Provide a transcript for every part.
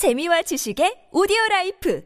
재미와 지식의 오디오 라이프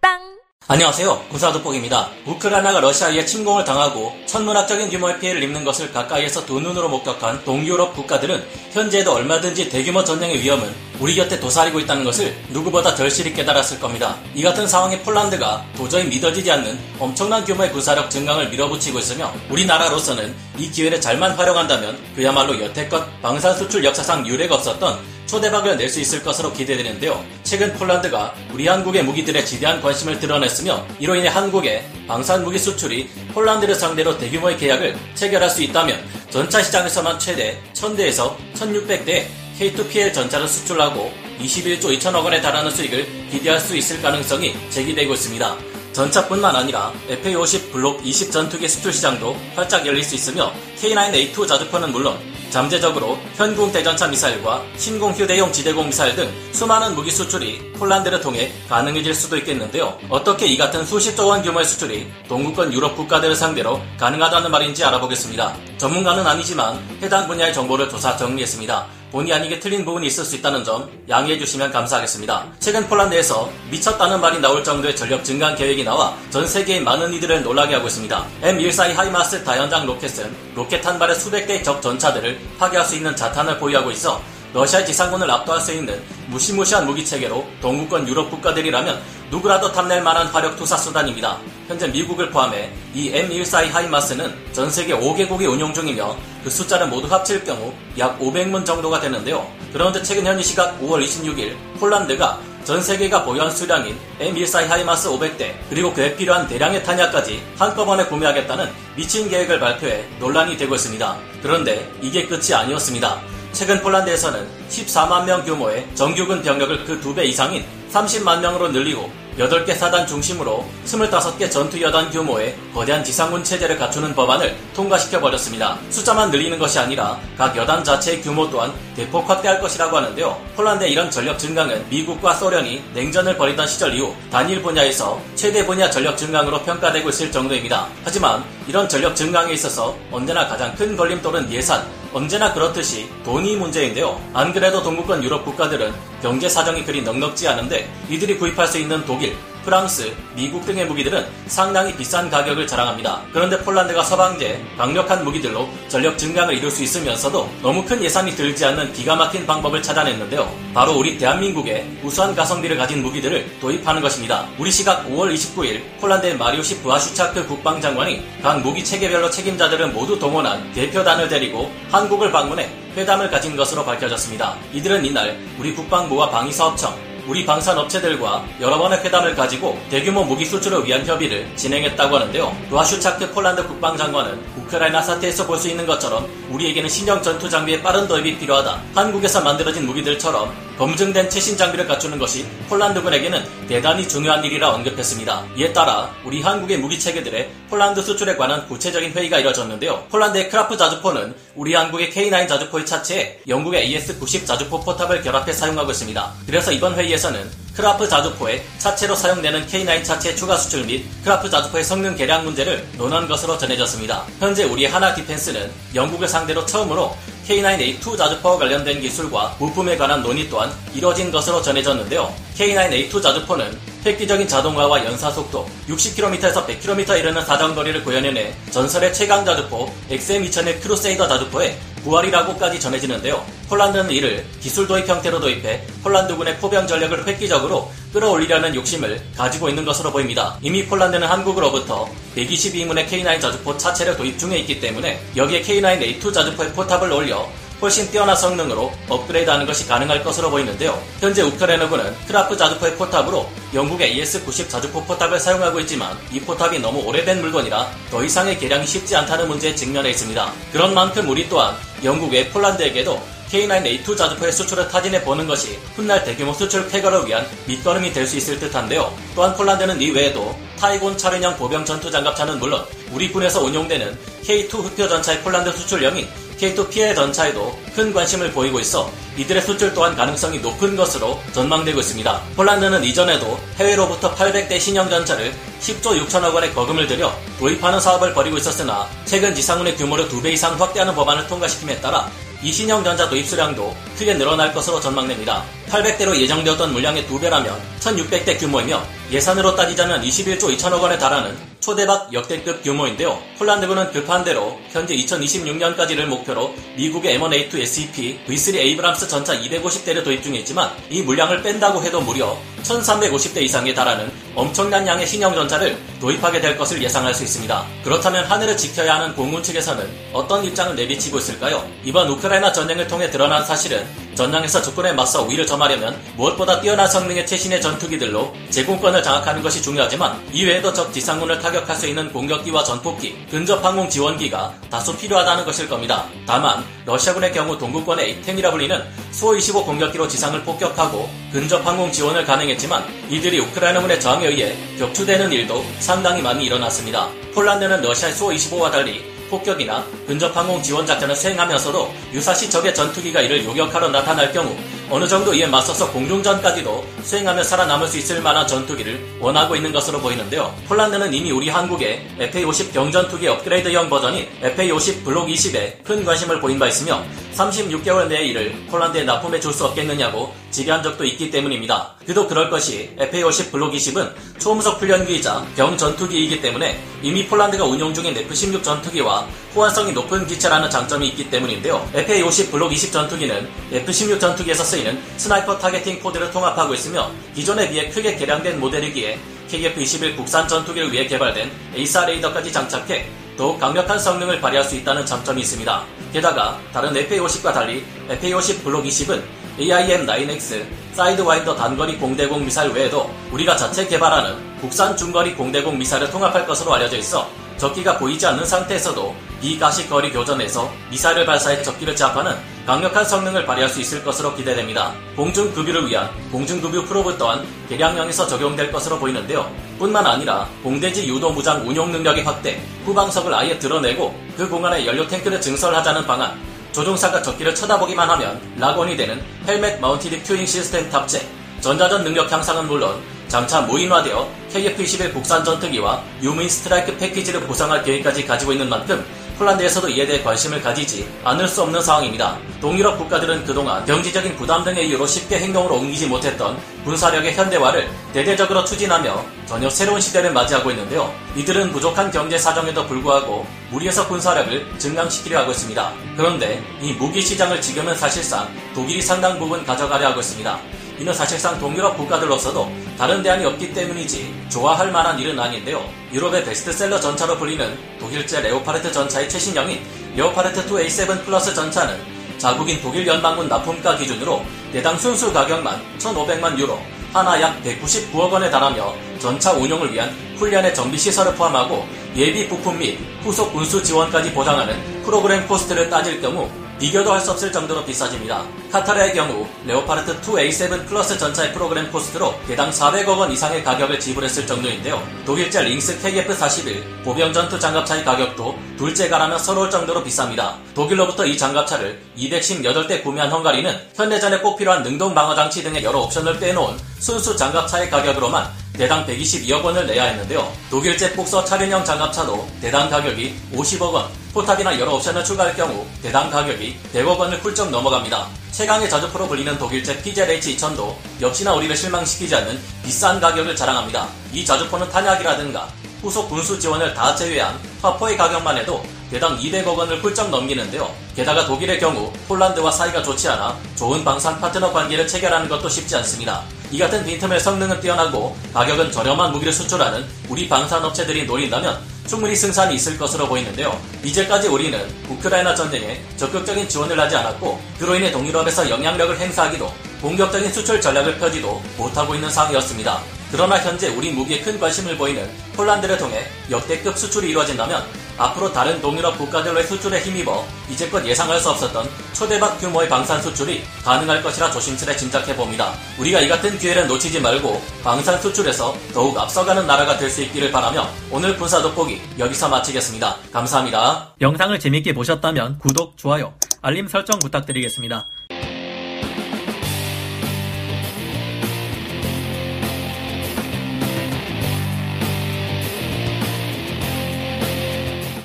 팟빵 안녕하세요. 구사도복입니다. 우크라이나가 러시아에 침공을 당하고 천문학적인 규모의 피해를 입는 것을 가까이에서 두 눈으로 목격한 동유럽 국가들은 현재에도 얼마든지 대규모 전쟁의 위험은 우리 곁에 도사리고 있다는 것을 누구보다 절실히 깨달았을 겁니다. 이 같은 상황에 폴란드가 도저히 믿어지지 않는 엄청난 규모의 군사력 증강을 밀어붙이고 있으며 우리나라로서는 이 기회를 잘만 활용한다면 그야말로 여태껏 방산 수출 역사상 유례가 없었던 초대박을 낼 수 있을 것으로 기대되는데요. 최근 폴란드가 우리 한국의 무기들에 지대한 관심을 드러냈으며 이로 인해 한국의 방산 무기 수출이 폴란드를 상대로 대규모의 계약을 체결할 수 있다면 전차 시장에서만 최대 1000대에서 1600대 K2PL 전차를 수출하고 21조 2천억 원에 달하는 수익을 기대할 수 있을 가능성이 제기되고 있습니다. 전차뿐만 아니라 FA50 블록 20 전투기 수출 시장도 활짝 열릴 수 있으며 K9A2 자주포는 물론 잠재적으로 현궁 대전차 미사일과 신공 휴대용 지대공 미사일 등 수많은 무기 수출이 폴란드를 통해 가능해질 수도 있겠는데요. 어떻게 이 같은 수십조 원 규모의 수출이 동구권 유럽 국가들을 상대로 가능하다는 말인지 알아보겠습니다. 전문가는 아니지만 해당 분야의 정보를 조사 정리했습니다. 본의 아니게 틀린 부분이 있을 수 있다는 점 양해해 주시면 감사하겠습니다. 최근 폴란드에서 미쳤다는 말이 나올 정도의 전력 증강 계획이 나와 전 세계의 많은 이들을 놀라게 하고 있습니다. M142 하이마스 다연장 로켓은 로켓 한 발에 수백 개의 적 전차들을 파괴할 수 있는 자탄을 보유하고 있어 러시아 지상군을 압도할 수 있는 무시무시한 무기 체계로 동구권 유럽 국가들이라면 누구라도 탐낼 만한 화력 투사 수단입니다. 현재 미국을 포함해 이 M142 하이마스는 전 세계 5개국이 운용 중이며 그 숫자를 모두 합칠 경우 약 500문 정도가 되는데요. 그런데 최근 현지 시각 5월 26일 폴란드가 전 세계가 보유한 수량인 M142 하이마스 500대 그리고 그에 필요한 대량의 탄약까지 한꺼번에 구매하겠다는 미친 계획을 발표해 논란이 되고 있습니다. 그런데 이게 끝이 아니었습니다. 최근 폴란드에서는 14만 명 규모의 정규군 병력을 그 두 배 이상인 30만 명으로 늘리고 8개 사단 중심으로 25개 전투 여단 규모의 거대한 지상군 체제를 갖추는 법안을 통과시켜 버렸습니다. 숫자만 늘리는 것이 아니라 각 여단 자체의 규모 또한 대폭 확대할 것이라고 하는데요. 폴란드의 이런 전력 증강은 미국과 소련이 냉전을 벌이던 시절 이후 단일 분야에서 최대 분야 전력 증강으로 평가되고 있을 정도입니다. 하지만 이런 전력 증강에 있어서 언제나 가장 큰 걸림돌은 예산, 언제나 그렇듯이 돈이 문제인데요. 안 그래도 동구권 유럽 국가들은 경제 사정이 그리 넉넉지 않은데 이들이 구입할 수 있는 독일, 프랑스, 미국 등의 무기들은 상당히 비싼 가격을 자랑합니다. 그런데 폴란드가 서방제 강력한 무기들로 전력 증강을 이룰 수 있으면서도 너무 큰 예산이 들지 않는 기가 막힌 방법을 찾아냈는데요. 바로 우리 대한민국의 우수한 가성비를 가진 무기들을 도입하는 것입니다. 우리 시각 5월 29일 폴란드의 마리오시 부하슈차크 국방장관이 각 무기 체계별로 책임자들을 모두 동원한 대표단을 데리고 한국을 방문해 회담을 가진 것으로 밝혀졌습니다. 이들은 이날 우리 국방부와 방위사업청, 우리 방산업체들과 여러 번의 회담을 가지고 대규모 무기 수출을 위한 협의를 진행했다고 하는데요. 브와슈차크 폴란드 국방장관은 우크라이나 사태에서 볼 수 있는 것처럼 우리에게는 신형 전투 장비의 빠른 도입이 필요하다. 한국에서 만들어진 무기들처럼 검증된 최신 장비를 갖추는 것이 폴란드군에게는 대단히 중요한 일이라 언급했습니다. 이에 따라 우리 한국의 무기 체계들의 폴란드 수출에 관한 구체적인 회의가 이뤄졌는데요. 폴란드의 크라브 자주포는 우리 한국의 K9 자주포의 차체에 영국의 AS90 자주포 포탑을 결합해 사용하고 있습니다. 그래서 이번 회의에서는 크라프 자주포의 차체로 사용되는 K9 차체 추가 수출 및 크라프 자주포의 성능 개량 문제를 논한 것으로 전해졌습니다. 현재 우리 한화 디펜스는 영국을 상대로 처음으로 K9A2 자주포와 관련된 기술과 부품에 관한 논의 또한 이뤄진 것으로 전해졌는데요. K9A2 자주포는 획기적인 자동화와 연사 속도 60km에서 100km 이르는 사정거리를 구현해내 전설의 최강 자주포 XM2000의 크루세이더 자주포에 부활이라고까지 전해지는데요. 폴란드는 이를 기술 도입 형태로 도입해 폴란드군의 포병 전력을 획기적으로 끌어올리려는 욕심을 가지고 있는 것으로 보입니다. 이미 폴란드는 한국으로부터 122문의 K9 자주포 차체를 도입 중에 있기 때문에 여기에 K9A2 자주포의 포탑을 올려 훨씬 뛰어난 성능으로 업그레이드하는 것이 가능할 것으로 보이는데요. 현재 우크라이나군은 크라프 자주포의 포탑으로 영국의 AS-90 자주포 포탑을 사용하고 있지만 이 포탑이 너무 오래된 물건이라 더 이상의 개량이 쉽지 않다는 문제에 직면해 있습니다. 그런 만큼 우리 또한 영국의 폴란드에게도 K9A2 자주포의 수출을 타진해 보는 것이 훗날 대규모 수출 쾌거를 위한 밑거름이 될 수 있을 듯한데요. 또한 폴란드는 이 외에도 타이곤 차륜형 보병 전투 장갑차는 물론 우리 군에서 운용되는 K2 흑표 전차의 폴란드 수출령인 K2 피해 전차에도 큰 관심을 보이고 있어 이들의 수출 또한 가능성이 높은 것으로 전망되고 있습니다. 폴란드는 이전에도 해외로부터 800대 신형 전차를 10조 6천억 원의 거금을 들여 도입하는 사업을 벌이고 있었으나 최근 지상군의 규모를 2배 이상 확대하는 법안을 통과시킴에 따라 이 신형 전자 도 입 수량도 크게 늘어날 것으로 전망됩니다. 800대로 예정되었던 물량의 두배라면 1600대 규모이며 예산으로 따지자면 21조 2천억 원에 달하는 초대박 역대급 규모인데요. 폴란드군은 급한 대로 현재 2026년까지를 목표로 미국의 M1A2 SEP V3 에이브람스 전차 250대를 도입 중에 있지만 이 물량을 뺀다고 해도 무려 1350대 이상에 달하는 엄청난 양의 신형 전차를 도입하게 될 것을 예상할 수 있습니다. 그렇다면 하늘을 지켜야 하는 공군 측에서는 어떤 입장을 내비치고 있을까요? 이번 우크라이나 전쟁을 통해 드러난 사실은 전장에서 적군에 맞서 우위를 점하려면 무엇보다 뛰어난 성능의 최신의 전투기들로 제공권을 장악하는 것이 중요하지만 이외에도 적 지상군을 타격할 수 있는 공격기와 전폭기, 근접 항공 지원기가 다소 필요하다는 것일 겁니다. 다만 러시아군의 경우 동구권의 에이템이라 불리는 소25 공격기로 지상을 폭격하고 근접 항공 지원을 가능했지만 이들이 우크라이나군의 저항에 의해 격추되는 일도 상당히 많이 일어났습니다. 폴란드는 러시아 소25와 달리 폭격이나 근접 항공 지원 작전을 수행하면서도 유사시 적의 전투기가 이를 요격하러 나타날 경우 어느 정도 이에 맞서서 공중전까지도 수행하며 살아남을 수 있을 만한 전투기를 원하고 있는 것으로 보이는데요. 폴란드는 이미 우리 한국의 FA-50 경전투기 업그레이드형 버전인 FA-50 블록 20에 큰 관심을 보인 바 있으며 36개월 내에 이를 폴란드에 납품해 줄 수 없겠느냐고 지게한 적도 있기 때문입니다. 그도 그럴 것이 FA-50 블록 20은 초음속 훈련기이자 경전투기이기 때문에 이미 폴란드가 운용 중인 F-16 전투기와 호환성이 높은 기체라는 장점이 있기 때문인데요. FA-50 블록 20 전투기는 F-16 전투기에서 쓰이는 sniper targeting pod를 통합하고 있으며 기존에 비해 크게 개량된 모델이기에 KF-21 국산 전투기를 위해 개발된 AESA 레이더까지 장착해 더욱 강력한 성능을 발휘할 수 있다는 장점이 있습니다. 게다가 다른 FA-50과 달리 FA-50 블록 20은 AIM-9X 사이드와인더 단거리 공대공 미사일 외에도 우리가 자체 개발하는 국산 중거리 공대공 미사일을 통합할 것으로 알려져 있어 적기가 보이지 않는 상태에서도 비가시거리 교전에서 미사일을 발사해 적기를 제압하는 강력한 성능을 발휘할 수 있을 것으로 기대됩니다. 공중급유를 위한 공중급유 probe 또한 개량형에서 적용될 것으로 보이는데요. 뿐만 아니라 공대지 유도 무장 운용 능력의 확대, 후방석을 아예 드러내고 그 공간에 연료 탱크를 증설하자는 방안, 조종사가 적기를 쳐다보기만 하면 lock-on이 되는 helmet mounted cueing system 탑재, 전자전 능력 향상은 물론 장차 무인화되어 KF-21 국산 전투기와 유무인 strike package를 구성할 계획까지 가지고 있는 만큼 폴란드에서도 이에 대해 관심을 가지지 않을 수 없는 상황입니다. 동유럽 국가들은 그동안 경제적인 부담 등의 이유로 쉽게 행동으로 옮기지 못했던 군사력의 현대화를 대대적으로 추진하며 전혀 새로운 시대를 맞이하고 있는데요. 이들은 부족한 경제 사정에도 불구하고 무리해서 군사력을 증강시키려 하고 있습니다. 그런데 이 무기 시장을 지금은 사실상 독일이 상당 부분 가져가려 하고 있습니다. 이는 사실상 동유럽 국가들로서도 다른 대안이 없기 때문이지 좋아할 만한 일은 아닌데요. 유럽의 베스트셀러 전차로 불리는 독일제 레오파르트 전차의 최신형인 레오파르트 2 A7 플러스 전차는 자국인 독일 연방군 납품가 기준으로 대당 순수 가격만 1,500만 유로, 한화 약 199억 원에 달하며 전차 운용을 위한 훈련의 정비 시설을 포함하고 예비 부품 및 후속 군수 지원까지 보장하는 program cost를 따질 경우 비교도 할 수 없을 정도로 비싸집니다. 카타르의 경우 레오파르트 2 A7 플러스 전차의 program cost로 대당 400억 원 이상의 가격을 지불했을 정도인데요. 독일제 링스 KF-41 보병 전투 장갑차의 가격도 둘째가라면 서러울 정도로 비쌉니다. 독일로부터 이 장갑차를 218대 구매한 헝가리는 현대전에 꼭 필요한 능동 방어 장치 등의 여러 옵션을 빼놓은 순수 장갑차의 가격으로만 대당 122억 원을 내야 했는데요. 독일제 복서 차륜형 장갑차도 대당 가격이 50억 원, 포탑이나 여러 옵션을 추가할 경우 대당 가격이 100억 원을 훌쩍 넘어갑니다. 최강의 자주포로 불리는 독일제 PZH-2000도 역시나 우리를 실망시키지 않는 비싼 가격을 자랑합니다. 이 자주포는 탄약이라든가 후속 군수 지원을 다 제외한 화포의 가격만 해도 대당 200억 원을 훌쩍 넘기는데요. 게다가 독일의 경우 폴란드와 사이가 좋지 않아 좋은 방산 파트너 관계를 체결하는 것도 쉽지 않습니다. 이 같은 빈틈의 성능은 뛰어나고 가격은 저렴한 무기를 수출하는 우리 방산업체들이 노린다면 충분히 승산이 있을 것으로 보이는데요. 이제까지 우리는 우크라이나 전쟁에 적극적인 지원을 하지 않았고 그로 인해 동유럽에서 영향력을 행사하기도 공격적인 수출 전략을 펴지도 못하고 있는 상황이었습니다. 그러나 현재 우리 무기에 큰 관심을 보이는 폴란드를 통해 역대급 수출이 이루어진다면 앞으로 다른 동유럽 국가들로의 수출에 힘입어 이제껏 예상할 수 없었던 초대박 규모의 방산 수출이 가능할 것이라 조심스레 짐작해 봅니다. 우리가 이 같은 기회를 놓치지 말고 방산 수출에서 더욱 앞서가는 나라가 될 수 있기를 바라며 오늘 군사 돋보기 여기서 마치겠습니다. 감사합니다. 영상을 재밌게 보셨다면 구독, 좋아요, 알림 설정 부탁드리겠습니다.